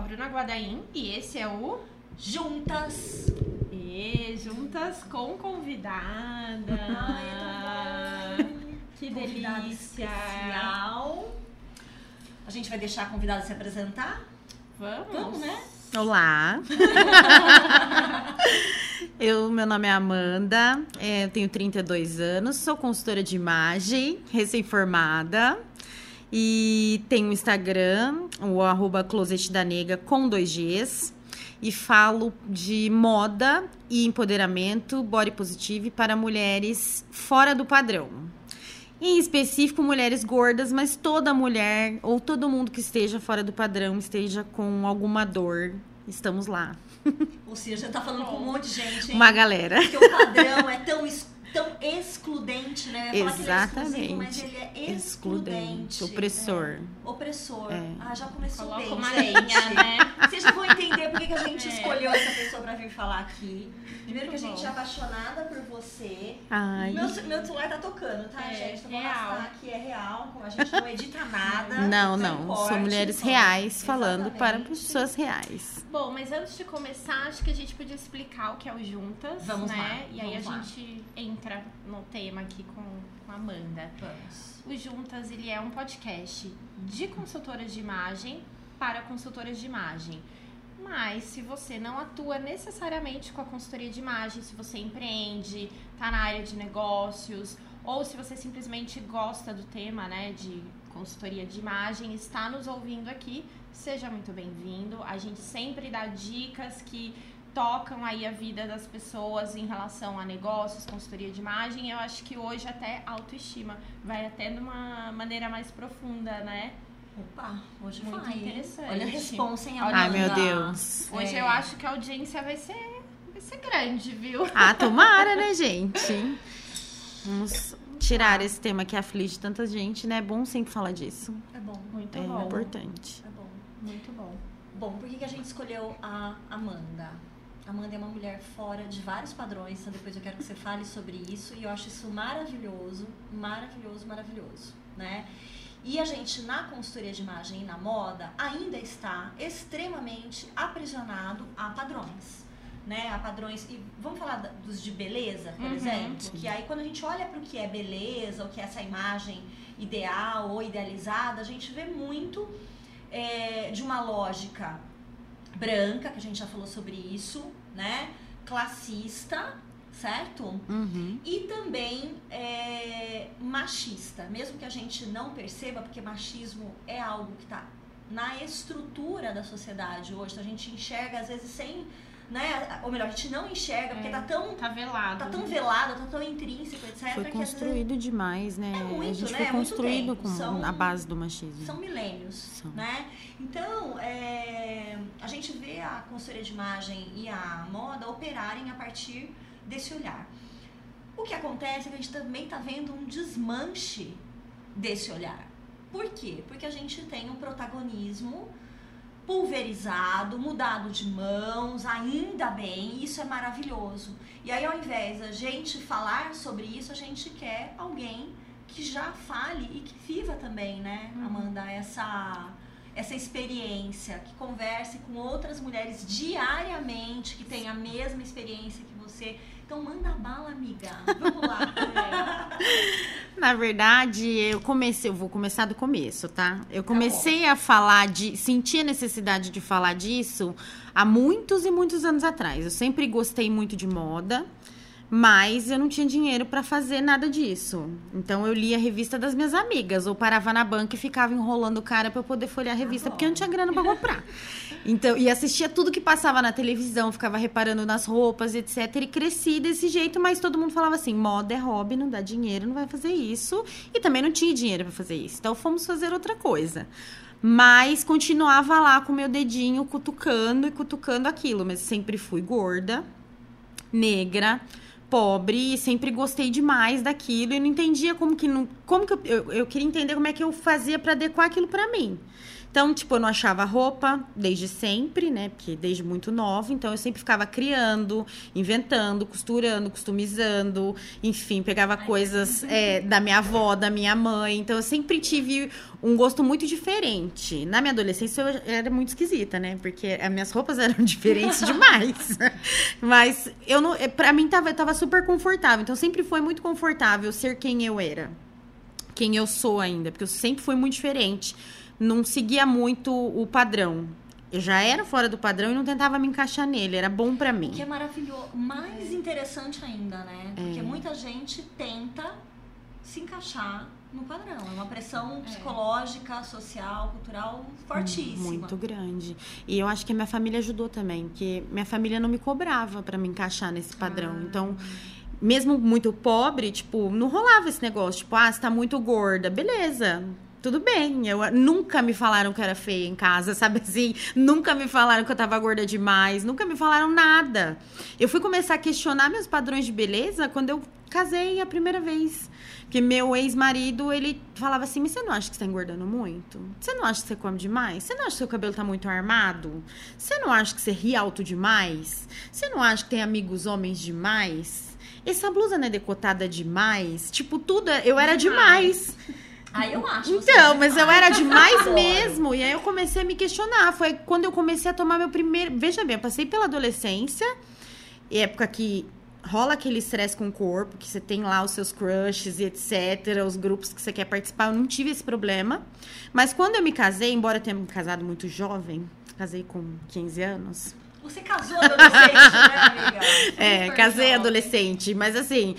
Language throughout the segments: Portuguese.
a Bruna Guadaim e esse é o Juntas. E juntas com convidada. Ai, que Convidada delícia. especial. A gente vai deixar a convidada se apresentar? Vamos, Vamos, né? Olá. eu, meu nome é Amanda, é, tenho 32 anos, sou consultora de imagem, recém-formada. E tenho o Instagram, o arroba Closet da Nega com dois Gs. E falo de moda e empoderamento body positive para mulheres fora do padrão. Em específico, mulheres gordas, mas toda mulher ou todo mundo que esteja fora do padrão, esteja com alguma dor, estamos lá. Ou seja, tá falando com um monte de gente, hein? Uma galera. Porque o padrão é tão, es- tão excludente, né? Ele é exclusivo, mas Exatamente. ele é excludente. Excludente, opressor. É. Opressor. É. Ah, já começou Coloca bem, uma linha, né? Vocês já vão entender por que a gente É. escolheu essa pessoa pra vir falar aqui. Primeiro que a Muito gente bom. é apaixonada por você. Ai. Meu, meu celular tá tocando, tá, É, gente? Então vou real. arrastar aqui, é real. A gente não edita nada. Não, não. corte, São mulheres então, reais falando para exatamente. pessoas reais. Bom, mas antes de começar, acho que a gente podia explicar o que é o Juntas, Vamos né? lá, E aí vamos a lá. gente entra no tema aqui com, com a Amanda. Vamos. O Juntas, ele é um podcast de consultoras de imagem para consultoras de imagem. Mas se você não atua necessariamente com a consultoria de imagem, se você empreende, tá na área de negócios, ou se você simplesmente gosta do tema, né, de consultoria de imagem, está nos ouvindo aqui, seja muito bem-vindo. A gente sempre dá dicas que tocam aí a vida das pessoas em relação a negócios, consultoria de imagem. Eu acho que hoje até autoestima vai até de uma maneira mais profunda, né? Opa, hoje Muito vai. interessante. Olha a responsa, Amanda? Ai, meu Deus. Hoje É. eu acho que a audiência vai ser, vai ser grande, viu? Ah, tomara, né, gente? Vamos tirar esse tema que aflige tanta gente, né? É bom sempre falar disso. É bom. Muito É bom. importante. É bom. Muito bom. Bom, por que, que a gente escolheu a Amanda? Amanda é uma mulher fora de vários padrões, então depois eu quero que você fale sobre isso e eu acho isso maravilhoso, maravilhoso, maravilhoso, né? E a gente na consultoria de imagem e na moda ainda está extremamente aprisionado a padrões, né? A padrões e vamos falar dos de beleza, por Uhum. exemplo, que aí quando a gente olha para o que é beleza, o que é essa imagem ideal ou idealizada, a gente vê muito é, de uma lógica branca, que a gente já falou sobre isso, né? Classista, certo? Uhum. E também é, machista, mesmo que a gente não perceba, porque machismo é algo que está na estrutura da sociedade hoje, então a gente enxerga às vezes sem, né? Ou melhor, a gente não enxerga porque É. tá tão, Tá velado. tá tão velado, tá tão intrínseco, etc. Foi que às vezes construído demais, né? É muito, a gente né? foi É muito construído tempo. com São- a base do machismo. São milênios, São. né? Então, é, a gente vê a consultoria de imagem e a moda operarem a partir desse olhar. O que acontece é que a gente também está vendo um desmanche desse olhar. Por quê? Porque a gente tem um protagonismo pulverizado, mudado de mãos, ainda bem, isso é maravilhoso. E aí, ao invés da gente falar sobre isso, a gente quer alguém que já fale e que viva também, né, Uhum. Amanda, essa, essa experiência, que converse com outras mulheres diariamente, que tenha a mesma experiência que você. Então, manda bala, amiga. Vamos lá. Na verdade, eu comecei, eu vou começar do começo, tá? Eu comecei a falar de, sentir a necessidade de falar disso há muitos e muitos anos atrás. Eu sempre gostei muito de moda, mas eu não tinha dinheiro pra fazer nada disso. Então eu lia a revista das minhas amigas, ou parava na banca e ficava enrolando o cara pra eu poder folhear a revista, bom. porque eu não tinha grana pra comprar. Então, e assistia tudo que passava na televisão, ficava reparando nas roupas, etc. E cresci desse jeito, mas todo mundo falava assim: moda é hobby, não dá dinheiro, não vai fazer isso. E também não tinha dinheiro pra fazer isso. Então fomos fazer outra coisa. Mas continuava lá com meu dedinho cutucando e cutucando aquilo. Mas sempre fui gorda, negra, pobre e sempre gostei demais daquilo e não entendia como que não, como que eu, eu, eu queria entender como é que eu fazia pra adequar aquilo pra mim. Então, tipo, eu não achava roupa desde sempre, né? Porque desde muito nova. Então, eu sempre ficava criando, inventando, costurando, customizando. Enfim, pegava coisas é, da minha avó, da minha mãe. Então, eu sempre tive um gosto muito diferente. Na minha adolescência, eu era muito esquisita, né? Porque as minhas roupas eram diferentes demais. Mas, eu não... Pra mim, tava, tava super confortável. Então, sempre foi muito confortável ser quem eu era. Quem eu sou ainda. Porque eu sempre fui muito diferente não seguia muito o padrão. Eu já era fora do padrão e não tentava me encaixar nele, era bom para mim. Que é maravilhoso, mais interessante ainda, né? Porque é. muita gente tenta se encaixar no padrão. É uma pressão é. psicológica, social, cultural fortíssima. Muito grande. E eu acho que a minha família ajudou também, porque minha família não me cobrava para me encaixar nesse padrão. Ah. Então, mesmo muito pobre, tipo, não rolava esse negócio, tipo, ah, você tá muito gorda. Beleza tudo bem. Eu nunca me falaram que eu era feia em casa, sabe assim? Nunca me falaram que eu tava gorda demais, nunca me falaram nada. Eu fui começar a questionar meus padrões de beleza quando eu casei a primeira vez. Que meu ex-marido, ele falava assim: Mas você não acha que você tá engordando muito? Você não acha que você come demais? Você não acha que seu cabelo tá muito armado? Você não acha que você ri alto demais? Você não acha que tem amigos homens demais? Essa blusa não é decotada demais? Tipo, tudo. Eu era demais. demais. Aí eu acho. Então, mas eu era demais mesmo. E aí eu comecei a me questionar. Foi quando eu comecei a tomar meu primeiro. Veja bem, eu passei pela adolescência, época que rola aquele estresse com o corpo, que você tem lá os seus crushes e etc., os grupos que você quer participar. Eu não tive esse problema. Mas quando eu me casei, embora eu tenha me casado muito jovem, casei com 15 anos. Você casou adolescente, né, amiga? é, casei jovem. adolescente. Mas assim,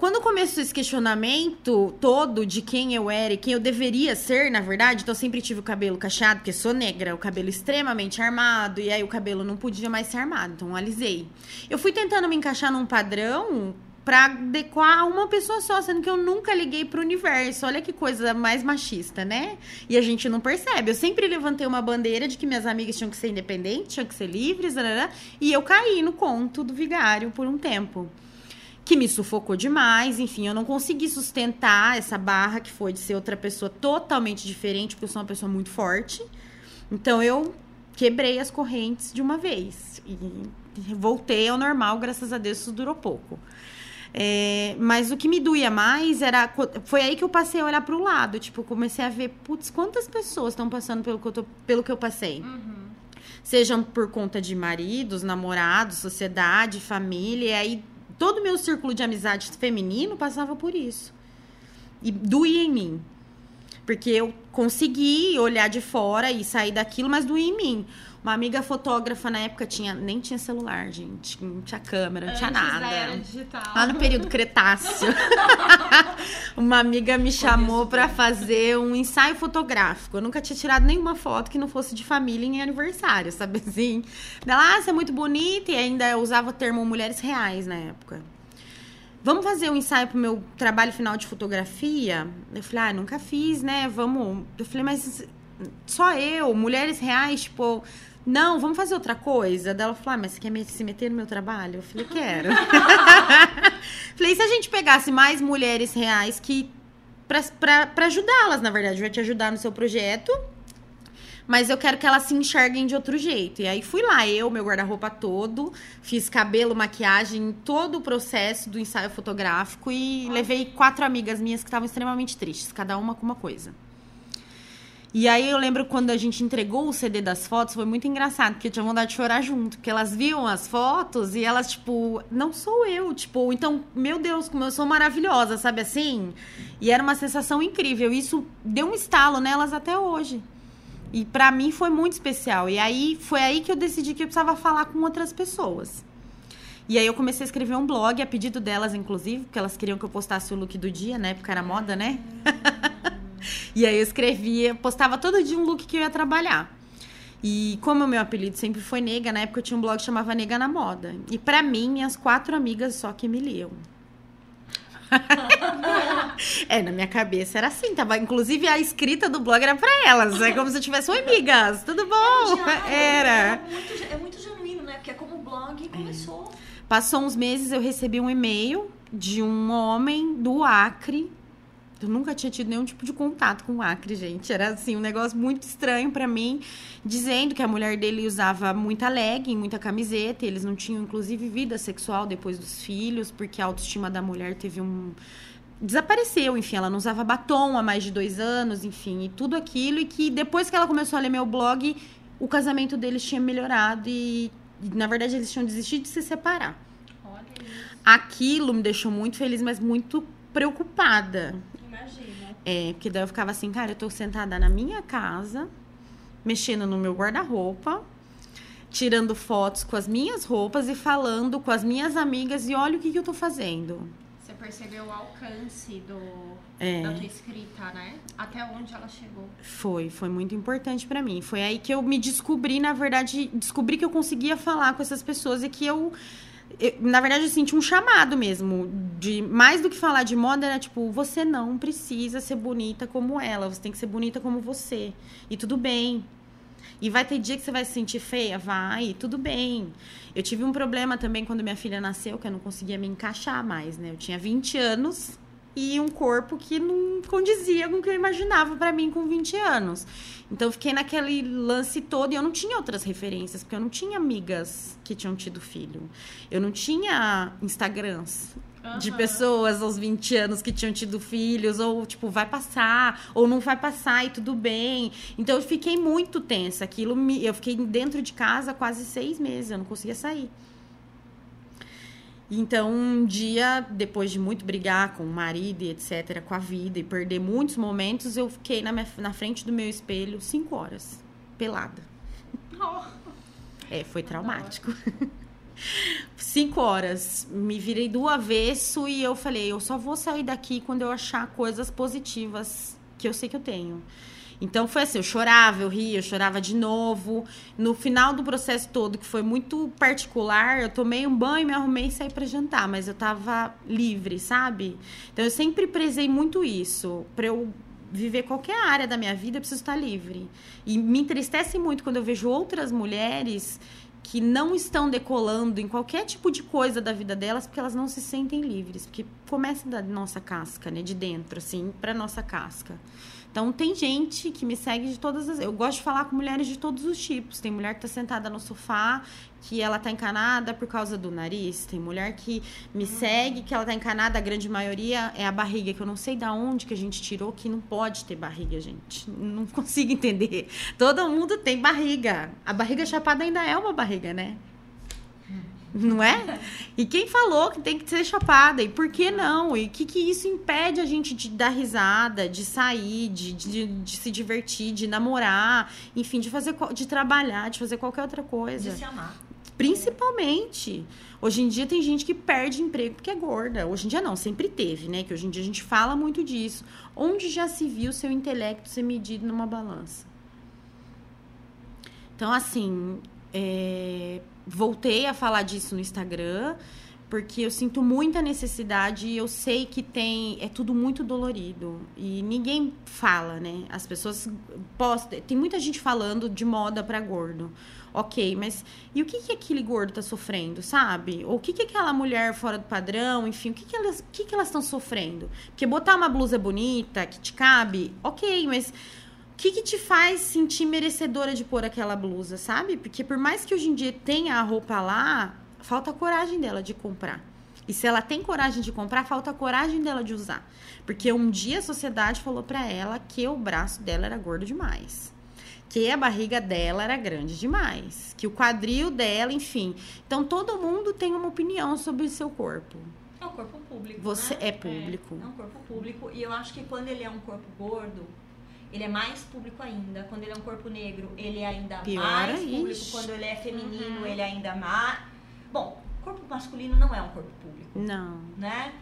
quando começou esse questionamento todo de quem eu era e quem eu deveria ser, na verdade, então eu sempre tive o cabelo cacheado, porque sou negra, o cabelo extremamente armado, e aí o cabelo não podia mais ser armado, então eu alisei. Eu fui tentando me encaixar num padrão para adequar uma pessoa só, sendo que eu nunca liguei pro universo. Olha que coisa mais machista, né? E a gente não percebe. Eu sempre levantei uma bandeira de que minhas amigas tinham que ser independentes, tinham que ser livres, e eu caí no conto do vigário por um tempo que me sufocou demais. Enfim, eu não consegui sustentar essa barra que foi de ser outra pessoa totalmente diferente, porque eu sou uma pessoa muito forte. Então eu quebrei as correntes de uma vez e voltei ao normal, graças a Deus isso durou pouco. É, mas o que me doía mais era. Foi aí que eu passei a olhar para o lado. Tipo, comecei a ver, putz, quantas pessoas estão passando pelo que eu, tô, pelo que eu passei. Uhum. Sejam por conta de maridos, namorados, sociedade, família. E aí todo o meu círculo de amizades feminino passava por isso. E doía em mim. Porque eu consegui olhar de fora e sair daquilo, mas doía em mim. Uma amiga fotógrafa na época tinha nem tinha celular, gente, não tinha câmera, não tinha nada. Era digital. Lá no período Cretáceo. uma amiga me chamou para fazer um ensaio fotográfico. Eu nunca tinha tirado nenhuma foto que não fosse de família em aniversário, sabe assim? Ela, ah, você é muito bonita e ainda usava o termo mulheres reais na época. Vamos fazer um ensaio pro meu trabalho final de fotografia? Eu falei, ah, nunca fiz, né? Vamos. Eu falei, mas só eu, mulheres reais, tipo, não, vamos fazer outra coisa. Daí ela falou, ah, mas você quer se meter no meu trabalho? Eu falei, quero. falei, se a gente pegasse mais mulheres reais que. para ajudá-las, na verdade, vai te ajudar no seu projeto. Mas eu quero que elas se enxerguem de outro jeito. E aí fui lá, eu, meu guarda-roupa todo, fiz cabelo, maquiagem, todo o processo do ensaio fotográfico e levei quatro amigas minhas que estavam extremamente tristes, cada uma com uma coisa. E aí eu lembro quando a gente entregou o CD das fotos, foi muito engraçado, porque eu tinha vontade de chorar junto, porque elas viam as fotos e elas, tipo, não sou eu, tipo, então, meu Deus, como eu sou maravilhosa, sabe assim? E era uma sensação incrível. Isso deu um estalo nelas até hoje. E para mim foi muito especial. E aí foi aí que eu decidi que eu precisava falar com outras pessoas. E aí eu comecei a escrever um blog, a pedido delas, inclusive, porque elas queriam que eu postasse o look do dia, né? Porque era moda, né? E aí eu escrevia, postava todo dia um look que eu ia trabalhar. E como o meu apelido sempre foi nega, na época eu tinha um blog que chamava Nega na Moda. E para mim, minhas quatro amigas só que me liam. é, na minha cabeça era assim, tava. Inclusive a escrita do blog era pra elas. É como se eu tivesse, oi, amigas, tudo bom? É, era. É muito, é muito genuíno, né? Porque é como o blog começou. Passou uns meses, eu recebi um e-mail de um homem do Acre Eu nunca tinha tido nenhum tipo de contato com o Acre, gente. Era assim, um negócio muito estranho para mim, dizendo que a mulher dele usava muita legging, muita camiseta, eles não tinham inclusive vida sexual depois dos filhos, porque a autoestima da mulher teve um desapareceu, enfim, ela não usava batom há mais de dois anos, enfim, e tudo aquilo, e que depois que ela começou a ler meu blog, o casamento deles tinha melhorado e, na verdade, eles tinham desistido de se separar. Olha isso. Aquilo me deixou muito feliz, mas muito preocupada. Imagina. É, porque daí eu ficava assim, cara, eu tô sentada na minha casa, mexendo no meu guarda-roupa, tirando fotos com as minhas roupas e falando com as minhas amigas e olha o que, que eu tô fazendo. Você percebeu o alcance do, É. da tua escrita, né? Até onde ela chegou. Foi, foi muito importante pra mim. Foi aí que eu me descobri, na verdade, descobri que eu conseguia falar com essas pessoas e que eu, eu, na verdade, eu senti um chamado mesmo de mais do que falar de moda era tipo, você não precisa ser bonita como ela, você tem que ser bonita como você. E tudo bem. E vai ter dia que você vai se sentir feia? Vai, tudo bem. Eu tive um problema também quando minha filha nasceu, que eu não conseguia me encaixar mais, né? Eu tinha 20 anos e um corpo que não condizia com o que eu imaginava pra mim com 20 anos. Então eu fiquei naquele lance todo e eu não tinha outras referências, porque eu não tinha amigas que tinham tido filho. Eu não tinha Instagrams de Aham. pessoas aos 20 anos que tinham tido filhos, ou tipo, vai passar, ou não vai passar e tudo bem. Então eu fiquei muito tensa. Aquilo me, eu fiquei dentro de casa quase seis meses, eu não conseguia sair. Então, um dia, depois de muito brigar com o marido e etc., com a vida e perder muitos momentos, eu fiquei na, minha- na frente do meu espelho cinco horas, pelada. Oh, É, foi traumático. Cinco horas. Me virei do avesso e eu falei, eu só vou sair daqui quando eu achar coisas positivas que eu sei que eu tenho. Então foi assim, eu chorava, eu ria, eu chorava de novo. No final do processo todo, que foi muito particular, eu tomei um banho, me arrumei e saí para jantar, mas eu tava livre, sabe? Então eu sempre prezei muito isso. Pra eu viver qualquer área da minha vida, eu preciso estar livre. E me entristece muito quando eu vejo outras mulheres que não estão decolando em qualquer tipo de coisa da vida delas porque elas não se sentem livres, porque começa da nossa casca, né, de dentro assim, para nossa casca. Então tem gente que me segue de todas as, eu gosto de falar com mulheres de todos os tipos. Tem mulher que tá sentada no sofá, que ela tá encanada por causa do nariz, tem mulher que me segue que ela tá encanada, a grande maioria é a barriga, que eu não sei da onde que a gente tirou que não pode ter barriga, gente. Não consigo entender. Todo mundo tem barriga. A barriga chapada ainda é uma barriga, né? Não é? E quem falou que tem que ser chapada? E por que não? E o que, que isso impede a gente de dar risada, de sair, de, de, de se divertir, de namorar, enfim, de fazer de trabalhar, de fazer qualquer outra coisa? De se amar. Principalmente. Hoje em dia tem gente que perde emprego porque é gorda. Hoje em dia não, sempre teve, né? Que hoje em dia a gente fala muito disso. Onde já se viu seu intelecto ser medido numa balança? Então, assim, é, voltei a falar disso no Instagram, porque eu sinto muita necessidade e eu sei que tem. É tudo muito dolorido. E ninguém fala, né? As pessoas postam. Tem muita gente falando de moda pra gordo. Ok, mas e o que, que aquele gordo tá sofrendo, sabe? Ou o que, que aquela mulher fora do padrão, enfim, o que, que elas o que, que elas estão sofrendo? Porque botar uma blusa bonita que te cabe, ok, mas que, que te faz sentir merecedora de pôr aquela blusa, sabe? Porque por mais que hoje em dia tenha a roupa lá, falta a coragem dela de comprar. E se ela tem coragem de comprar, falta a coragem dela de usar. Porque um dia a sociedade falou pra ela que o braço dela era gordo demais. Que a barriga dela era grande demais. Que o quadril dela, enfim. Então todo mundo tem uma opinião sobre o seu corpo. É um corpo público. Você né? é público. É um corpo público. E eu acho que quando ele é um corpo gordo, ele é mais público ainda. Quando ele é um corpo negro, ele é ainda Pior mais ainda. público. Quando ele é feminino, Uhum. ele é ainda mais. Bom, corpo masculino não é um corpo público, Não. né?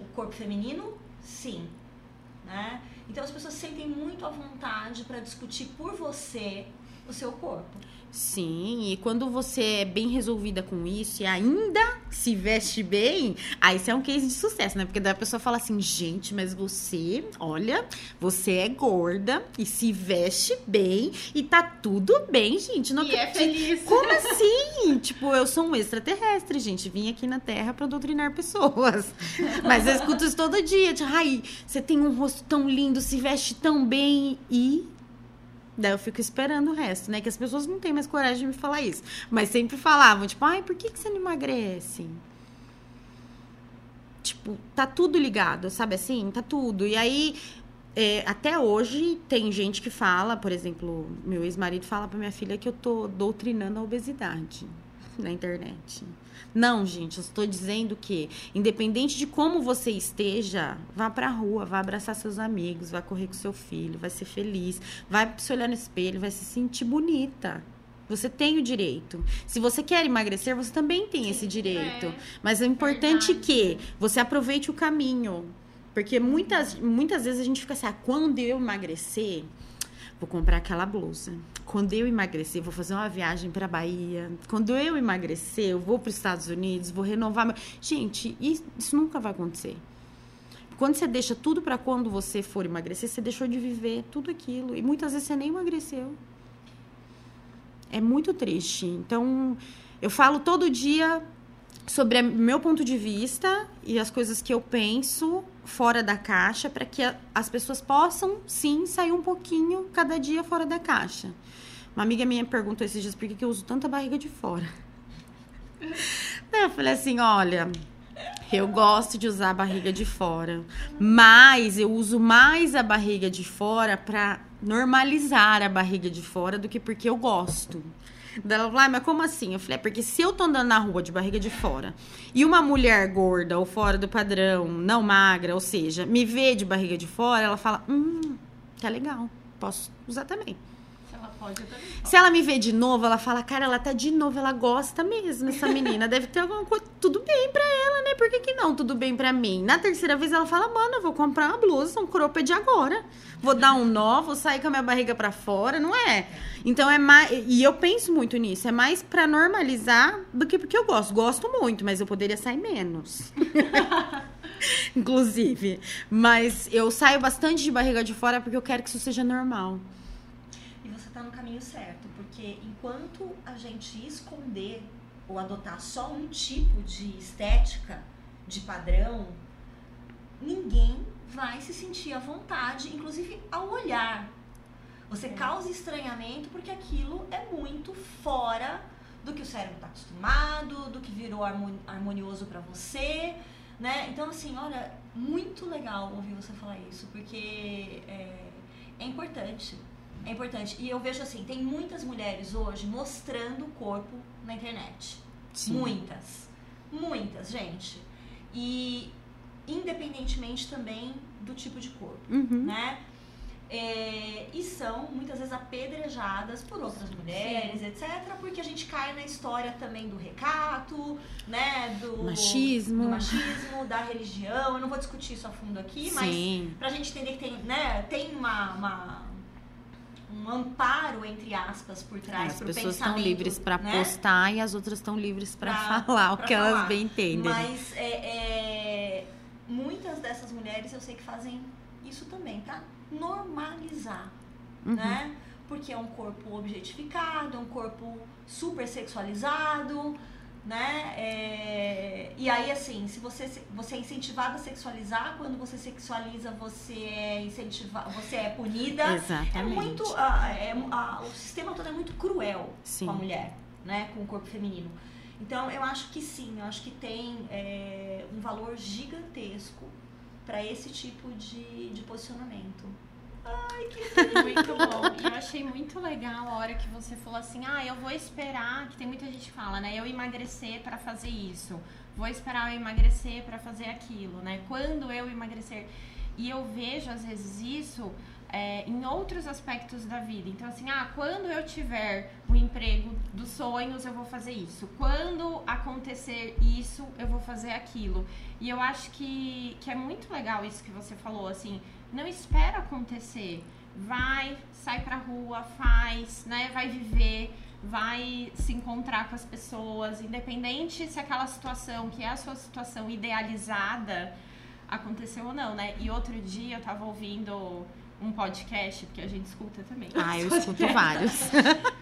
O corpo feminino, sim. Né? Então as pessoas se sentem muito à vontade para discutir por você o seu corpo. Sim, e quando você é bem resolvida com isso e ainda se veste bem, aí isso é um case de sucesso, né? Porque daí a pessoa fala assim, gente, mas você, olha, você é gorda e se veste bem e tá tudo bem, gente. Não e é feliz. Como assim? tipo, eu sou um extraterrestre, gente. Vim aqui na Terra pra doutrinar pessoas. Mas eu escuto isso todo dia. Tipo, ai, você tem um rosto tão lindo, se veste tão bem e Daí eu fico esperando o resto, né? Que as pessoas não têm mais coragem de me falar isso. Mas sempre falavam, tipo, ai, por que, que você não emagrece? Tipo, tá tudo ligado, sabe assim? Tá tudo. E aí, é, até hoje, tem gente que fala, por exemplo, meu ex-marido fala pra minha filha que eu tô doutrinando a obesidade na internet. Não, gente, eu estou dizendo que, independente de como você esteja, vá pra rua, vá abraçar seus amigos, vá correr com seu filho, vai ser feliz, vai se olhar no espelho, vai se sentir bonita. Você tem o direito. Se você quer emagrecer, você também tem esse direito. É. Mas é importante Verdade. que você aproveite o caminho. Porque muitas, muitas vezes a gente fica assim, ah, quando eu emagrecer, vou comprar aquela blusa. Quando eu emagrecer, vou fazer uma viagem para Bahia. Quando eu emagrecer, eu vou para os Estados Unidos, vou renovar meu... Gente, isso nunca vai acontecer. Quando você deixa tudo para quando você for emagrecer, você deixou de viver tudo aquilo e muitas vezes você nem emagreceu. É muito triste. Então, eu falo todo dia sobre meu ponto de vista e as coisas que eu penso fora da caixa para que a- as pessoas possam sim sair um pouquinho cada dia fora da caixa. Uma amiga minha perguntou esses dias por que, que eu uso tanta barriga de fora. Eu falei assim: olha, eu gosto de usar a barriga de fora, mas eu uso mais a barriga de fora para normalizar a barriga de fora do que porque eu gosto. Ela falou, "Ai, mas como assim? Eu falei, é porque se eu tô andando na rua de barriga de fora e uma mulher gorda ou fora do padrão, não magra, ou seja, me vê de barriga de fora, ela fala, hum, tá legal, posso usar também. Se ela pode, eu também posso. Se ela me vê de novo, ela fala, cara, ela tá de novo, ela gosta mesmo, essa menina. Deve ter alguma coisa. Tudo bem pra ela, né? Por que, que não? Tudo bem pra mim. Na terceira vez ela fala, mano, eu vou comprar uma blusa, um cropped agora. Vou dar um nó, vou sair com a minha barriga pra fora, não é? Então é mais. E eu penso muito nisso, é mais pra normalizar do que porque eu gosto. Gosto muito, mas eu poderia sair menos. Inclusive. Mas eu saio bastante de barriga de fora porque eu quero que isso seja normal. E você está no caminho certo, porque enquanto a gente esconder ou adotar só um tipo de estética, de padrão, ninguém vai se sentir à vontade, inclusive ao olhar. Você causa estranhamento porque aquilo é muito fora do que o cérebro está acostumado, do que virou harmo- harmonioso para você, né? Então, assim, olha, muito legal ouvir você falar isso, porque é, é importante. É importante. E eu vejo assim, tem muitas mulheres hoje mostrando o corpo na internet. Muitas. Muitas, gente. E independentemente também do tipo de corpo, Uhum. né? É, e são muitas vezes apedrejadas por outras mulheres, etc., porque a gente cai na história também do recato, né? Do Machismo. do machismo, da religião. Eu não vou discutir isso a fundo aqui, mas Sim. pra gente entender que tem, né, tem uma, uma- um amparo, entre aspas, por trás As pro pessoas estão livres pra né? postar e as outras estão livres Pra- falar o que elas falar. bem entendem. Mas é, é, muitas dessas mulheres eu sei que fazem isso também pra normalizar, Uhum. né? Porque é um corpo objetificado, é um corpo super sexualizado, né? É, e aí, assim, se você, você é incentivado a sexualizar, quando você sexualiza, você é incentivado, você é punida. Exatamente. É muito. ah, é- ah, o sistema todo é muito cruel Sim. com a mulher, né? Com o corpo feminino. Então, eu acho que sim, eu acho que tem é, um valor gigantesco para esse tipo de, de posicionamento. Muito bom. E eu achei muito legal a hora que você falou assim: ah, eu vou esperar, que tem muita gente que fala, né? Eu emagrecer pra fazer isso. Vou esperar eu emagrecer pra fazer aquilo, né? Quando eu emagrecer. E eu vejo, às vezes, isso é, em outros aspectos da vida. Então, assim, ah, quando eu tiver o emprego dos sonhos, eu vou fazer isso. Quando acontecer isso, eu vou fazer aquilo. E eu acho que, que é muito legal isso que você falou, assim, não espera acontecer. vai, sai pra rua, faz, né? Vai viver, vai se encontrar com as pessoas, independente se aquela situação, que é a sua situação idealizada, aconteceu ou não, né? E outro dia eu tava ouvindo um podcast, porque a gente escuta também. Ah, eu escuto vários.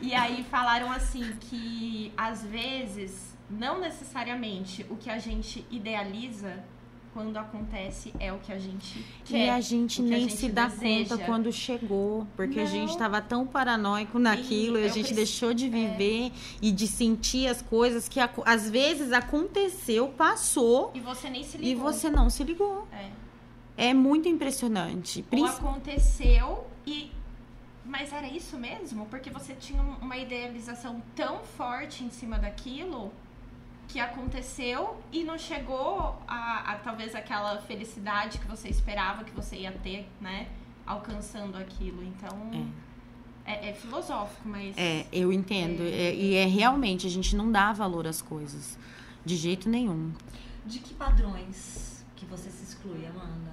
E aí falaram assim que às vezes, não necessariamente o que a gente idealiza quando acontece é o que a gente quer. E a gente que a nem gente se dá deseja. conta quando chegou, porque a Não. gente estava tão paranoico naquilo e, a eu gente preci- deixou de viver e de sentir as coisas que às vezes aconteceu, passou E você nem se ligou. e você não se ligou. É. É muito impressionante. Ou aconteceu e. Mas era isso mesmo? Porque você tinha um- uma idealização tão forte em cima daquilo que aconteceu e não chegou a, a talvez aquela felicidade que você esperava que você ia ter, né? Alcançando aquilo. Então. É, é filosófico, mas. É, eu entendo. É, e é realmente, a gente não dá valor às coisas. De jeito nenhum. De que padrões que você se exclui, Amanda?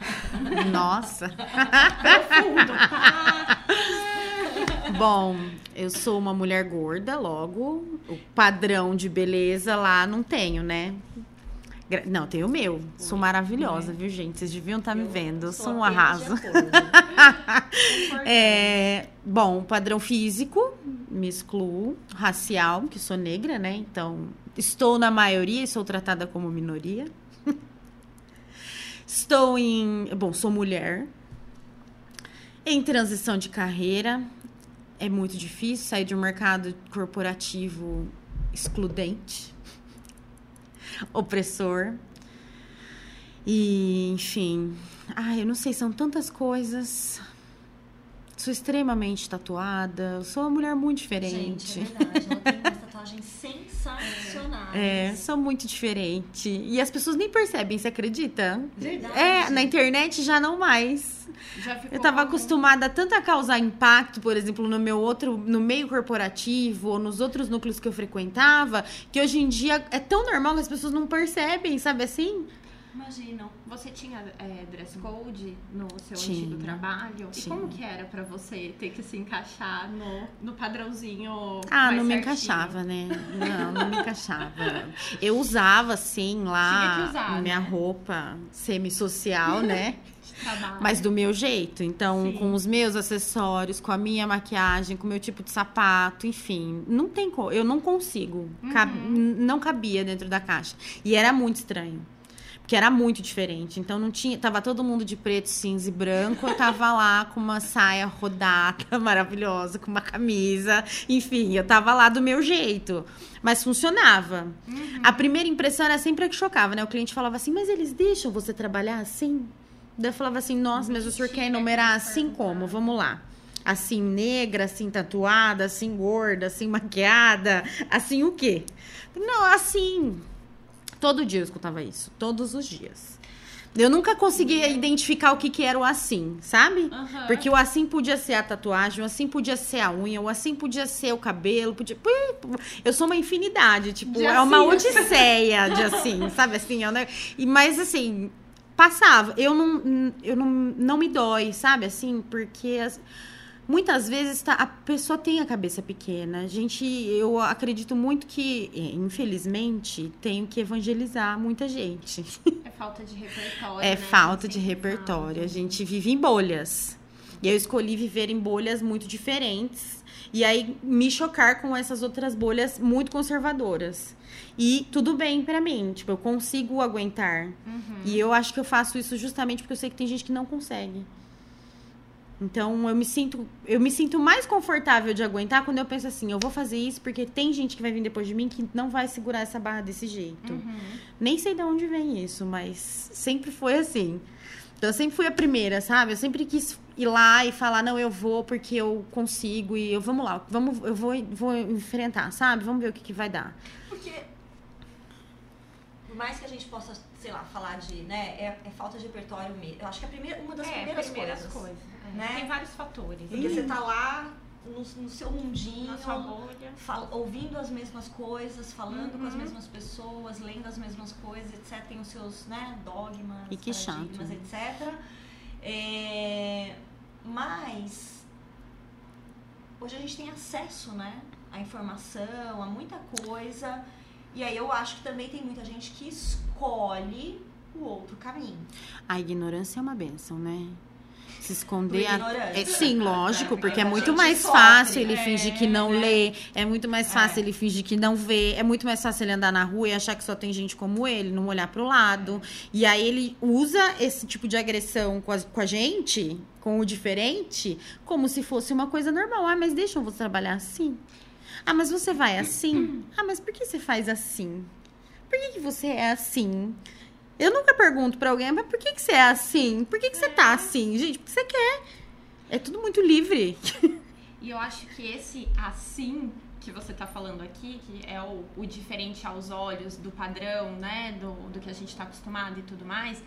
Nossa. Profundo, tá? Bom, eu sou uma mulher gorda, logo, o padrão de beleza lá não tenho, né? Gra- Não, tenho o meu. Sou maravilhosa, viu, gente? Vocês deviam estar me vendo. Eu sou um arraso. É, bom, padrão físico, me excluo. Racial, que sou negra, né? Então, estou na maioria e sou tratada como minoria. Estou em. Bom, sou mulher. Em transição de carreira. É muito difícil sair de um mercado corporativo excludente, opressor. E, enfim. Ai, eu não sei, são tantas coisas. Sou extremamente tatuada. eu Sou uma mulher muito diferente. Gente, é verdade. Ela tem umas tatuagens sensacionais. É, sou muito diferente. E as pessoas nem percebem, você acredita? Verdade. É, na internet já não mais. Eu tava algum- acostumada tanto a causar impacto, por exemplo, no meu outro, no meio corporativo, ou nos outros núcleos que eu frequentava, que hoje em dia é tão normal que as pessoas não percebem, sabe assim? Imaginam. Você tinha é, dress code no seu Tinha. antigo trabalho? E Tinha. como que era pra você ter que se encaixar no, no padrãozinho Ah, mais não me certinho? encaixava, né? Não, não me encaixava. Eu usava, assim, lá, usar, minha né? roupa semi-social, né? Mas do meu jeito. Então, Sim. com os meus acessórios, com a minha maquiagem, com o meu tipo de sapato, enfim. Não tem como. Eu não consigo. Cab- Uhum. n- Não cabia dentro da caixa. E era muito estranho. Porque era muito diferente. Então não tinha. Tava todo mundo de preto, cinza e branco. Eu tava lá com uma saia rodada, maravilhosa, com uma camisa. Enfim, eu tava lá do meu jeito. Mas funcionava. Uhum. A primeira impressão era sempre a que chocava, né? O cliente falava assim, mas eles deixam você trabalhar assim? Daí eu falava assim, nossa, mas o senhor quer enumerar assim como? Vamos lá. Assim negra, assim tatuada, assim gorda, assim maquiada, assim o quê? Não, assim. Todo dia eu escutava isso, todos os dias. Eu nunca conseguia identificar o que, que era o assim, sabe? Aham. Porque o assim podia ser a tatuagem, o assim podia ser a unha, o assim podia ser o cabelo, podia. Eu sou uma infinidade, tipo, De é uma assim. odisseia de assim, sabe assim? É um neg- e, mas assim, passava. Eu não, eu não, não me dói, sabe? Assim, porque as- muitas vezes tá, a pessoa tem a cabeça pequena. A gente, eu acredito muito que, eh, infelizmente, tenho que evangelizar muita gente. É falta de repertório. É né? falta de repertório. A gente vive em bolhas. E eu escolhi viver em bolhas muito diferentes. E aí me chocar com essas outras bolhas muito conservadoras. E tudo bem pra mim, tipo, eu consigo aguentar. Uhum. E eu acho que eu faço isso justamente porque eu sei que tem gente que não consegue. Então eu me sinto, eu me sinto mais confortável de aguentar quando eu penso assim, eu vou fazer isso porque tem gente que vai vir depois de mim que não vai segurar essa barra desse jeito. Uhum. Nem sei de onde vem isso, mas sempre foi assim. Então eu sempre fui a primeira, sabe? Eu sempre quis ir lá e falar, não, eu vou porque eu consigo e eu vamos lá, vamos, eu vou, vou enfrentar, sabe? Vamos ver o que, que vai dar. Porque, por mais que a gente possa, sei lá, falar de, né, é, é falta de repertório mesmo. Eu acho que é a primeira, uma das É, primeiras, primeiras coisas. coisas. é. né? Tem vários fatores. Porque você tá lá no, no seu mundinho, Na sua bolha. fal- ouvindo as mesmas coisas, falando com as Uhum. mesmas pessoas, lendo as mesmas coisas, etc. Tem os seus né, dogmas, E que chato. paradigmas, etc. É, Mas hoje a gente tem acesso, né? À informação, a muita coisa. E aí eu acho que também tem muita gente que escolhe o outro caminho. A ignorância é uma benção, né? Se esconder. A-. É, sim, lógico, porque é muito mais fácil ele é, fingir que não é. lê, é muito mais fácil É. ele fingir que não vê, é muito mais fácil ele andar na rua e achar que só tem gente como ele, não olhar pro lado. E aí ele usa esse tipo de agressão com a, com a gente, com o diferente, como se fosse uma coisa normal. Ah, mas deixa eu vou trabalhar assim. Ah, mas você vai assim? Ah, mas por que você faz assim? Por que, que você é assim? Eu nunca pergunto pra alguém, mas por que, que você é assim? Por que, que você tá assim? Gente, porque você quer. É tudo muito livre. E eu acho que esse assim que você tá falando aqui, que é o, o diferente aos olhos do padrão, né? Do, do que a gente tá acostumado e tudo mais,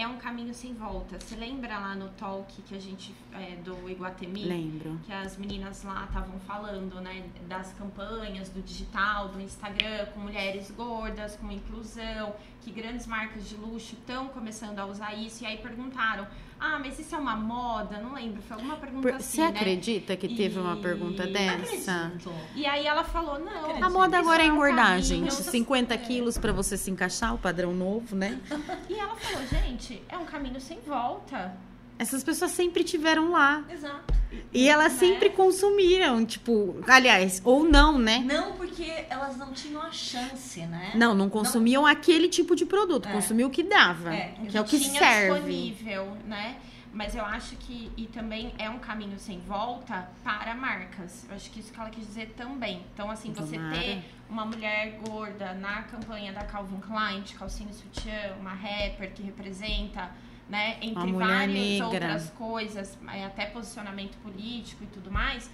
é um caminho sem volta. Você lembra lá no talk que a gente, é, do Iguatemi? Lembro. que as meninas lá estavam falando, né, das campanhas do digital, do Instagram, com mulheres gordas, com inclusão, que grandes marcas de luxo estão começando a usar isso. E aí perguntaram: ah, mas isso é uma moda? Não lembro, foi alguma pergunta Por- assim, você né? acredita que teve uma E- pergunta dessa? Acredito. E aí ela falou: não. Acredito. A moda agora é um engordar, caminho. gente. 50 quilos pra você se encaixar, o padrão novo, né? E ela falou: gente, é um caminho sem volta. Essas pessoas sempre tiveram lá. Exato. E elas Né? sempre consumiram, tipo, aliás, ou não, né? Não porque elas não tinham a chance, né? Não, não consumiam aquele tipo de produto, É. consumiam o que dava, É, que é o que tinha serve. disponível, né? Mas eu acho que e também é um caminho sem volta para marcas. Eu acho que isso que ela quis dizer também. Então, assim, você Tomara. ter uma mulher gorda na campanha da Calvin Klein, de calcinha e sutiã, uma rapper que representa, né, entre várias negra. outras coisas, é, até posicionamento político e tudo mais.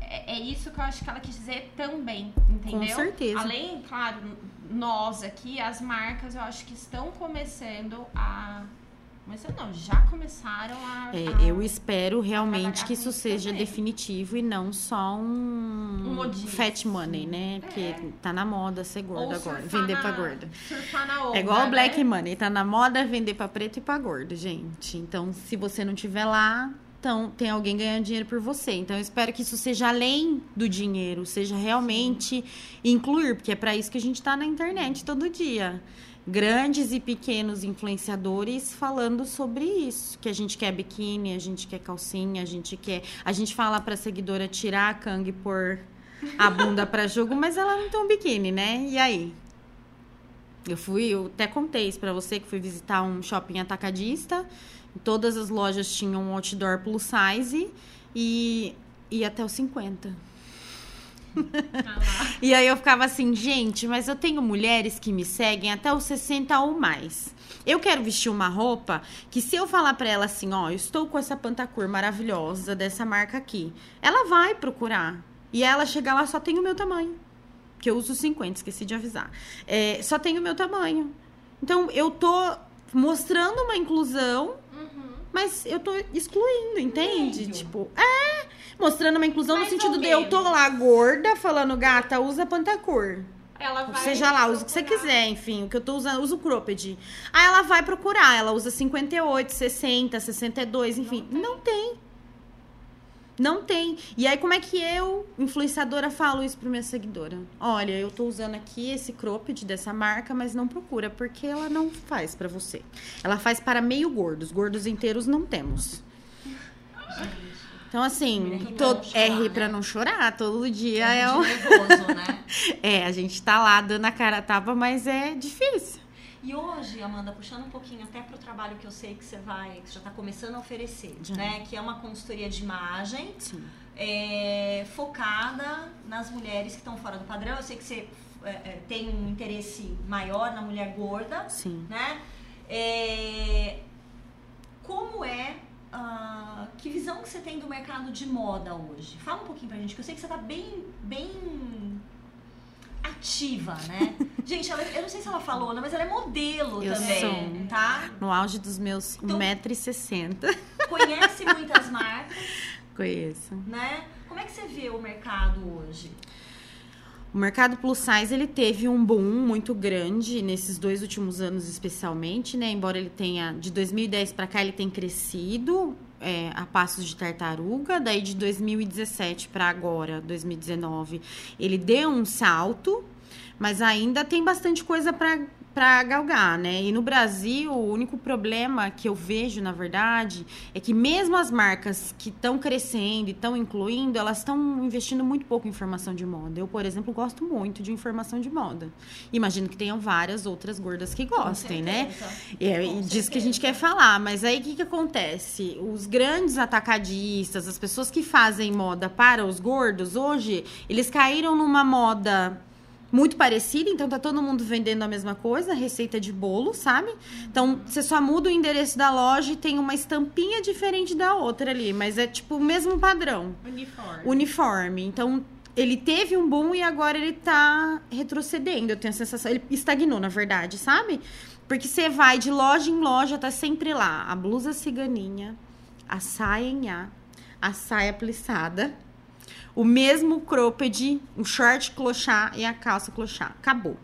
É, é isso que eu acho que ela quis dizer também, entendeu? Com certeza. Além, claro, nós aqui, as marcas, eu acho que estão começando a. Começando não, já começaram a. É, a- eu espero realmente que isso seja também. definitivo e não só um, Um modismo. fat money, né? Porque É. tá na moda ser gorda ou agora, vender na- pra na onda, É igual o black né? money, tá na moda vender pra preto e pra gordo, gente. Então, se você não tiver lá, então tem alguém ganhando dinheiro por você. Então, eu espero que isso seja além do dinheiro, seja realmente incluir, porque é pra isso que a gente tá na internet todo dia. Grandes e pequenos influenciadores falando sobre isso, que a gente quer biquíni, a gente quer calcinha, a gente quer, a gente fala pra seguidora tirar a canga e pôr a bunda pra jogo, mas ela não tem um biquíni, né? E aí? Eu fui, eu até contei isso pra você que fui visitar um shopping atacadista. Todas as lojas tinham outdoor plus size e ia até os 50. E aí eu ficava assim, gente, mas eu tenho mulheres que me seguem até os 60 ou mais. Eu quero vestir uma roupa que se eu falar pra ela assim, ó, eu estou com essa pantacur maravilhosa dessa marca aqui, ela vai procurar. E ela chegar lá só tem o meu tamanho. Que eu uso 50, esqueci de avisar. É, só tem o meu tamanho. Então eu tô mostrando uma inclusão Uhum. mas eu tô excluindo, entende? Meio. Tipo, é. Mostrando uma inclusão Mais no sentido de eu tô lá gorda, falando, gata, usa pantacur. Ela vai Seja lá, usa o que você quiser, enfim. O que eu tô usando, usa o cropped. Aí ela vai procurar, ela usa 58, 60, 62, enfim. Não tem. Não tem. E aí, como é que eu, influenciadora, falo isso pra minha seguidora? Olha, eu tô usando aqui esse cropped dessa marca, mas não procura, porque ela não faz pra você. Ela faz para meio gordos. Gordos inteiros não temos. Então, assim, todo, não chorar, rir né? pra não chorar. Todo dia É é um nervoso, né? É, a gente tá lá dando a cara a tapa, mas é difícil. E hoje, Amanda, puxando um pouquinho até pro trabalho que eu sei que você vai, que você já tá começando a oferecer, Já. né? Que é uma consultoria de imagem é, focada nas mulheres que estão fora do padrão. Eu sei que você é, é, tem um interesse maior na mulher gorda, Sim. né? É, como é. Ah, que visão que você tem do mercado de moda hoje? Fala um pouquinho pra gente, que eu sei que você tá bem, bem ativa, né? gente, ela- eu não sei se ela falou, né, mas ela é modelo Eu também, sou. tá? No auge dos meus Então- 1,60m. Conhece muitas marcas, Conheço. né? Como é que você vê o mercado hoje? O mercado plus size ele teve um boom muito grande nesses dois últimos anos, especialmente, né? Embora ele tenha de 2010 para cá ele tem crescido é, a passos de tartaruga. Daí de 2017 para agora, 2019, ele deu um salto, mas ainda tem bastante coisa para para galgar, né? E no Brasil, o único problema que eu vejo, na verdade, é que mesmo as marcas que estão crescendo e estão incluindo, elas estão investindo muito pouco em informação de moda. Eu, por exemplo, gosto muito de informação de moda. Imagino que tenham várias outras gordas que gostem, né? É, e diz que a gente quer falar, mas aí o que, que acontece? Os grandes atacadistas, as pessoas que fazem moda para os gordos, hoje, eles caíram numa moda muito parecida, então tá todo mundo vendendo a mesma coisa, receita de bolo, sabe? Então você só muda o endereço da loja e tem uma estampinha diferente da outra ali, mas é tipo o mesmo padrão. Uniforme. Uniforme. Então ele teve um boom e agora ele tá retrocedendo. Eu tenho a sensação, ele estagnou, na verdade, sabe? Porque você vai de loja em loja, tá sempre lá a blusa ciganinha, a saia em A, a saia plissada o mesmo cropped, o short clochar e a calça clochar. Acabou.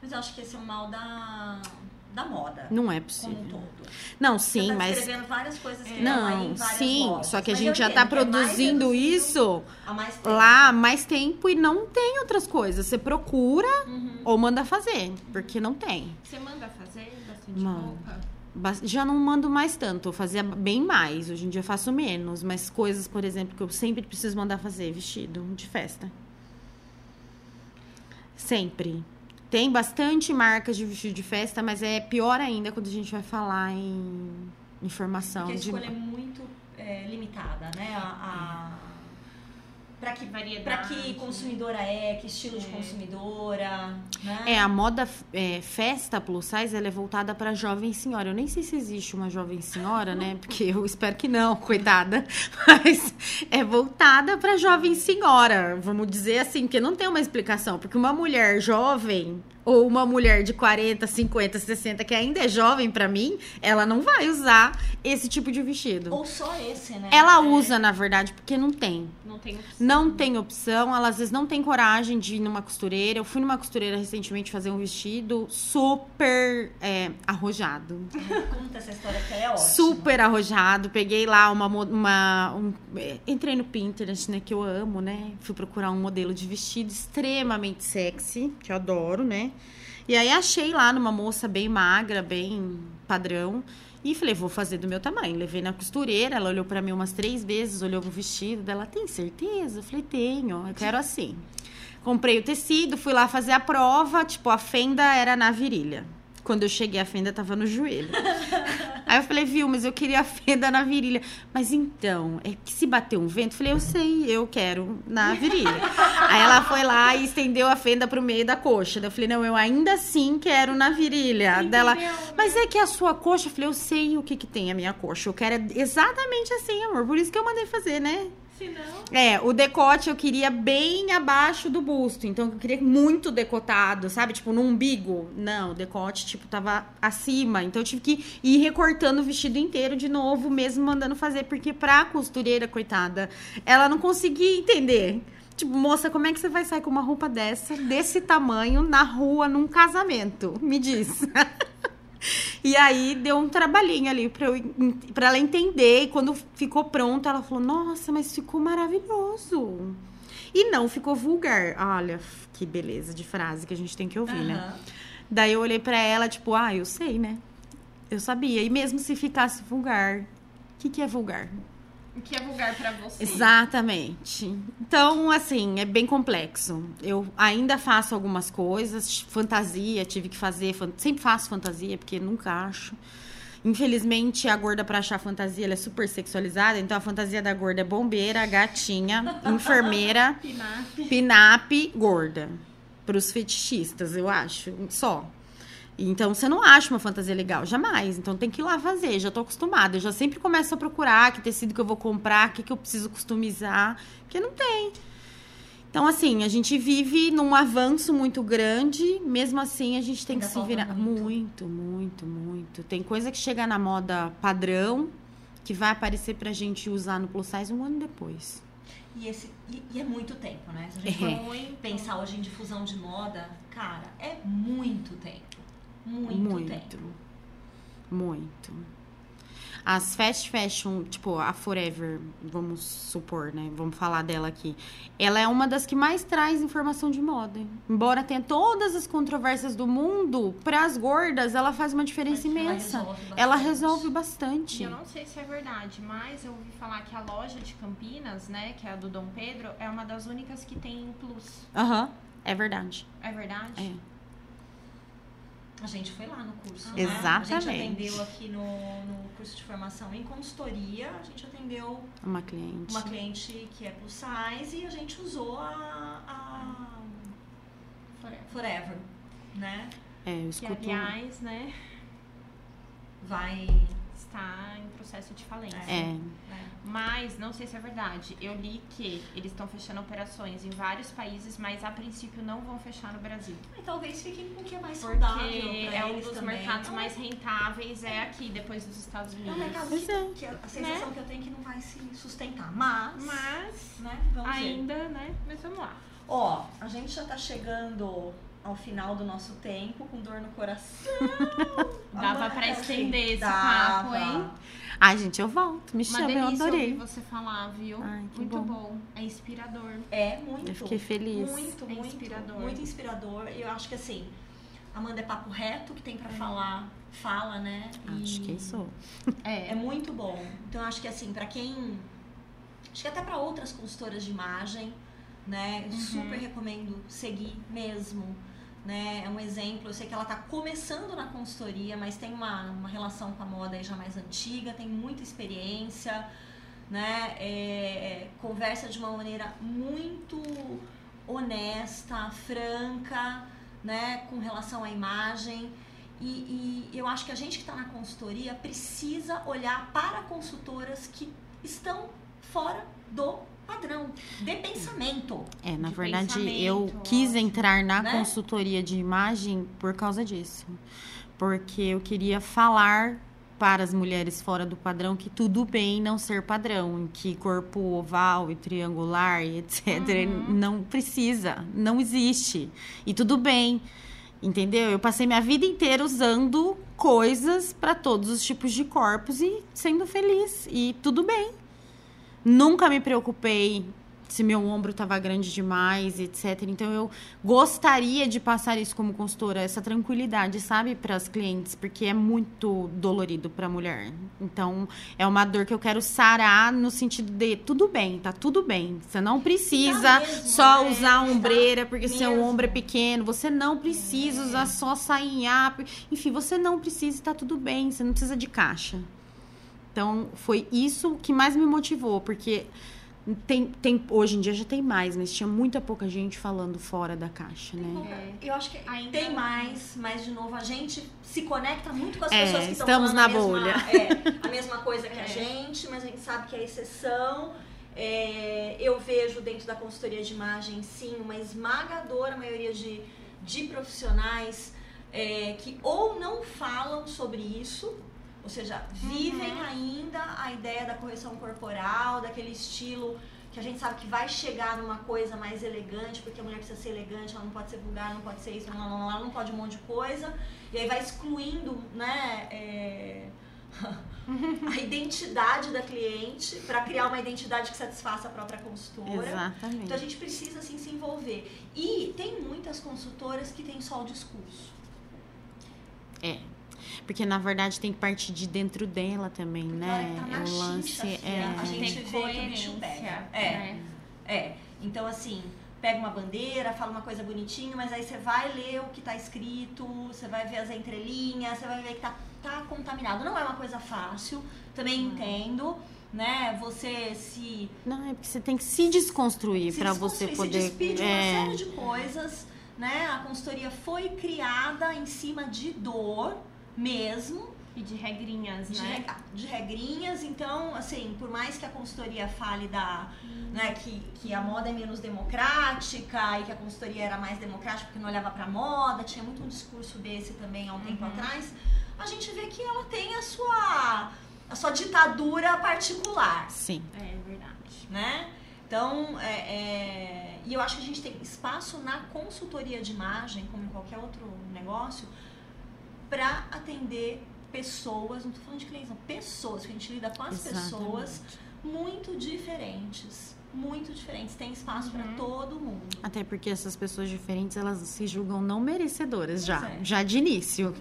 Mas eu acho que esse é o mal da, da moda. Não é possível. Como um todo. Não, sim, tá mas. escrevendo várias coisas que Não, sim, lojas. só que a Mas gente já tá que é produzindo isso há mais tempo. lá há mais tempo e não tem outras coisas. Você procura Uhum. ou manda fazer, porque não tem. Você manda fazer bastante Mano. roupa? Já não mando mais tanto, eu fazia bem mais. Hoje em dia eu faço menos, mas coisas, por exemplo, que eu sempre preciso mandar fazer, vestido de festa. Sempre. Tem bastante marcas de vestido de festa, mas é pior ainda quando a gente vai falar em informação Porque a de escolha é muito é, limitada, né? A, a... Pra que, Variedade, pra que consumidora é, que estilo de É. consumidora, né? É, a moda é, festa plus size, ela é voltada para jovem senhora. Eu nem sei se existe uma jovem senhora, né? Porque eu espero que não, coitada. Mas é voltada para jovem senhora, vamos dizer assim, porque não tem uma explicação. Porque uma mulher jovem ou uma mulher de 40, 50, 60 que ainda é jovem para mim, ela não vai usar esse tipo de vestido. Ou só esse, né? Ela É. usa, na verdade, porque não tem. Não tem opção. Não tem opção, ela às vezes não tem coragem de ir numa costureira. Eu fui numa costureira recentemente fazer um vestido super é, arrojado. Conta essa história que é ótima. Super arrojado. Peguei lá uma. uma um- é, entrei no Pinterest, né? Que eu amo, né? Fui procurar um modelo de vestido extremamente sexy, que eu adoro, né? E aí achei lá numa moça bem magra, bem padrão. E falei, vou fazer do meu tamanho. Levei na costureira, ela olhou pra mim umas três vezes, olhou pro vestido dela, tem certeza? Eu falei, tenho, eu quero assim. Comprei o tecido, fui lá fazer a prova, tipo, a fenda era na virilha. Quando eu cheguei, a fenda tava no joelho. Aí eu falei, viu, mas eu queria a fenda na virilha. Mas então, é que se bater um vento, eu falei, eu sei, eu quero na virilha. Aí ela foi lá e estendeu a fenda pro meio da coxa. Daí eu falei, não, eu ainda assim quero na virilha. Dela, mas é que a sua coxa, eu falei, eu sei o que que tem a minha coxa. Eu quero exatamente assim, amor. Por isso que eu mandei fazer, né? É, o decote eu queria bem abaixo do busto. Então eu queria muito decotado, sabe? Tipo, no umbigo. Não, o decote, tipo, tava acima. Então eu tive que ir recortando o vestido inteiro de novo, mesmo mandando fazer. Porque pra costureira, coitada, ela não conseguia entender. Tipo, moça, como é que você vai sair com uma roupa dessa, desse tamanho, na rua, num casamento? Me diz. E aí deu um trabalhinho ali pra, eu, pra ela entender. E quando ficou pronta, ela falou: Nossa, mas ficou maravilhoso. E não ficou vulgar. Olha, que beleza de frase que a gente tem que ouvir, né? Aham. Daí eu olhei pra ela, tipo, ah, eu sei, né? Eu sabia. E mesmo se ficasse vulgar, o que, que é vulgar? O que é vulgar pra você? Exatamente. Então, assim, é bem complexo. Eu ainda faço algumas coisas, fantasia, tive que fazer, sempre faço fantasia, porque nunca acho. Infelizmente, a gorda pra achar fantasia, ela é super sexualizada, então a fantasia da gorda é bombeira, gatinha, enfermeira, Pinap. gorda. Pros fetichistas, eu acho, só. Então, você não acha uma fantasia legal, jamais. Então, tem que ir lá fazer. Já tô acostumada. Eu já sempre começo a procurar que tecido que eu vou comprar, o que, que eu preciso customizar, porque não tem. Então, assim, a gente vive num avanço muito grande, mesmo assim, a gente tem Ainda que se virar. muito. Muito, muito, muito. Tem coisa que chega na moda padrão que vai aparecer pra gente usar no plus size um ano depois. E, esse, e, e é muito tempo, né? Se a gente Muito. pensar hoje em difusão de moda, cara, é muito tempo. Muito, Muito. tempo. Muito. As fast fashion, tipo, a Forever, vamos supor, né? Vamos falar dela aqui. Ela é uma das que mais traz informação de moda. Embora tenha todas as controvérsias do mundo, para as gordas, ela faz uma diferença Ela imensa. resolve Ela bastante. resolve E bastante. eu não sei se é verdade, mas eu ouvi falar que a loja de Campinas, né, que é a do Dom Pedro, é uma das únicas que tem plus. Aham, é verdade. É verdade? É. A gente foi lá no curso, né? A gente Exatamente. atendeu aqui no, no curso de formação em consultoria, a gente atendeu Uma cliente. uma cliente que é plus size e a gente usou a, a Forever. Forever, né? É, eu Que, escuto. aliás, né, Vai. Está em processo de falência. É, né? Mas, não sei se é verdade, eu li que eles estão fechando operações em vários países, mas a princípio não vão fechar no Brasil. E talvez fiquem com o que é mais Porque saudável é um dos também. mercados Não, mais rentáveis, é aqui, depois dos Estados É um Unidos. mercado que, é. que a sensação que eu tenho é que não vai se sustentar. Mas, Mas, né, vamos ver. ainda, né, mas vamos lá. Ó, a gente já tá chegando ao final do nosso tempo, com dor no coração. Dava pra estender esse dava. papo, hein? Ai, gente, eu volto. Me Uma chama, eu adorei. você falar, viu? Ai, que muito bom. bom. É inspirador. É muito. Eu fiquei feliz. Muito, É muito inspirador. Muito inspirador. E eu acho que assim, Amanda é papo reto que tem pra falar, fala, né? Acho E que isso. É É. muito bom. Então eu acho que assim, pra quem. Acho que até pra outras consultoras de imagem, né? Eu Uhum. super recomendo seguir mesmo. Né? É um exemplo, eu sei que ela tá começando na consultoria, mas tem uma, uma relação com a moda aí já mais antiga, tem muita experiência, né? É, conversa de uma maneira muito honesta, franca, né? Com relação à imagem. E, e eu acho que a gente que está na consultoria precisa olhar para consultoras que estão fora do padrão de pensamento. É, na De verdade, eu quis entrar na Né? consultoria de imagem por causa disso. Porque eu queria falar para as mulheres fora do padrão que tudo bem não ser padrão, que corpo oval e triangular e etc. Uhum. não precisa, não existe. E tudo bem. Entendeu? Eu passei minha vida inteira usando coisas para todos os tipos de corpos e sendo feliz. E tudo bem. Nunca me preocupei se meu ombro estava grande demais, etc. Então eu gostaria de passar isso como consultora, essa tranquilidade, sabe, para as clientes, porque é muito dolorido para a mulher. Então é uma dor que eu quero sarar no sentido de tudo bem, tá tudo bem. Você não precisa Tá mesmo, só né? usar Tá ombreira porque seu mesmo. ombro é pequeno. Você não precisa É. usar só sainha. Enfim, você não precisa, tá tudo bem. Você não precisa de caixa. Então, foi isso que mais me motivou, porque tem, tem, hoje em dia já tem mais, mas tinha muita pouca gente falando fora da caixa, né? É. Eu acho que Ainda- tem mais, mas de novo, a gente se conecta muito com as É, pessoas que estão estamos falando na a bolha. mesma, é, a mesma coisa que a É. gente, mas a gente sabe que é exceção. É, eu vejo dentro da consultoria de imagem, sim, uma esmagadora maioria de, de profissionais é, que ou não falam sobre isso, ou seja, vivem ainda a ideia da correção corporal, daquele estilo que a gente sabe que vai chegar numa coisa mais elegante, porque a mulher precisa ser elegante, ela não pode ser vulgar, não pode ser isso, não, não, ela não pode um monte de coisa, e aí vai excluindo, né, é, a identidade da cliente para criar uma identidade que satisfaça a própria consultora. Exatamente. Então a gente precisa assim se envolver. E tem muitas consultoras que têm só o discurso. Porque, na verdade, tem que partir de dentro dela também, né? tá o lance filha, é. a gente Tem vê que o bicho coerência. pega. É. né? É, então assim, pega uma bandeira, fala uma coisa bonitinha, mas aí você vai ler o que tá escrito, você vai ver as entrelinhas, você vai ver que tá, tá contaminado. Não é uma coisa fácil, também entendo, né? Você se, Não, é porque você tem que se desconstruir para você poder. se despide de uma é, série de coisas, né? A consultoria foi criada em cima de dor mesmo, E de regrinhas, de, né? reg- de regrinhas, então, assim, por mais que a consultoria fale da, né, que, que a moda é menos democrática e que a consultoria era mais democrática porque não olhava pra moda, tinha muito um discurso desse também há um tempo Uhum. atrás, a gente vê que ela tem a sua, a sua ditadura particular, Sim. É verdade. né? Então, é, é, e eu acho que a gente tem espaço na consultoria de imagem, como em qualquer outro negócio, para atender pessoas, não estou falando de clientes, não, pessoas, que a gente lida com as Exatamente. pessoas muito diferentes. Muito diferentes. Tem espaço para Uhum. todo mundo. Até porque essas pessoas diferentes, elas se julgam não merecedoras já, Pois é. já de início.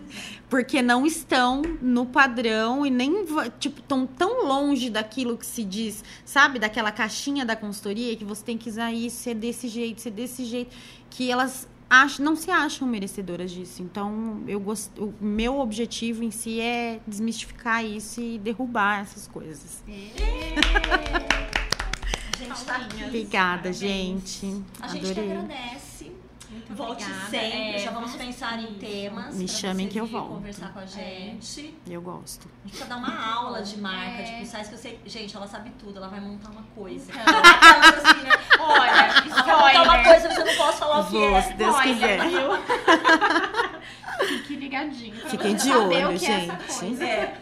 Porque não estão no padrão e nem, tipo, estão tão longe daquilo que se diz, sabe? Daquela caixinha da consultoria que você tem que usar isso, ser desse jeito, ser desse jeito, que elas acham, não se acham merecedoras disso. Então, eu gost... o meu objetivo em si é desmistificar isso e derrubar essas coisas. Aqui. Obrigada, gente. A gente que Adorei. agradece. Muito Volte obrigada. sempre. É, Já vamos vamos pensar em temas. Me chamem que eu volto. conversar com a gente. Eu gosto. A gente precisa dar uma aula de marca, É. de pulsais que eu sei. Gente, ela sabe tudo, ela vai montar uma coisa. Então. Aquelas assim, né? Olha, Ela vai montar uma spoiler. coisa, mas eu não posso falar o que é. se Deus Olha, quiser. viu? Fique ligadinho. Fiquem de saber olho, o que é essa gente. coisa. É.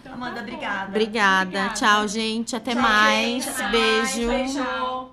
Então, Amanda, tá obrigada. Obrigada. Obrigada. Tchau, gente. Até Tchau, mais. gente. Até mais. Beijo. Beijo.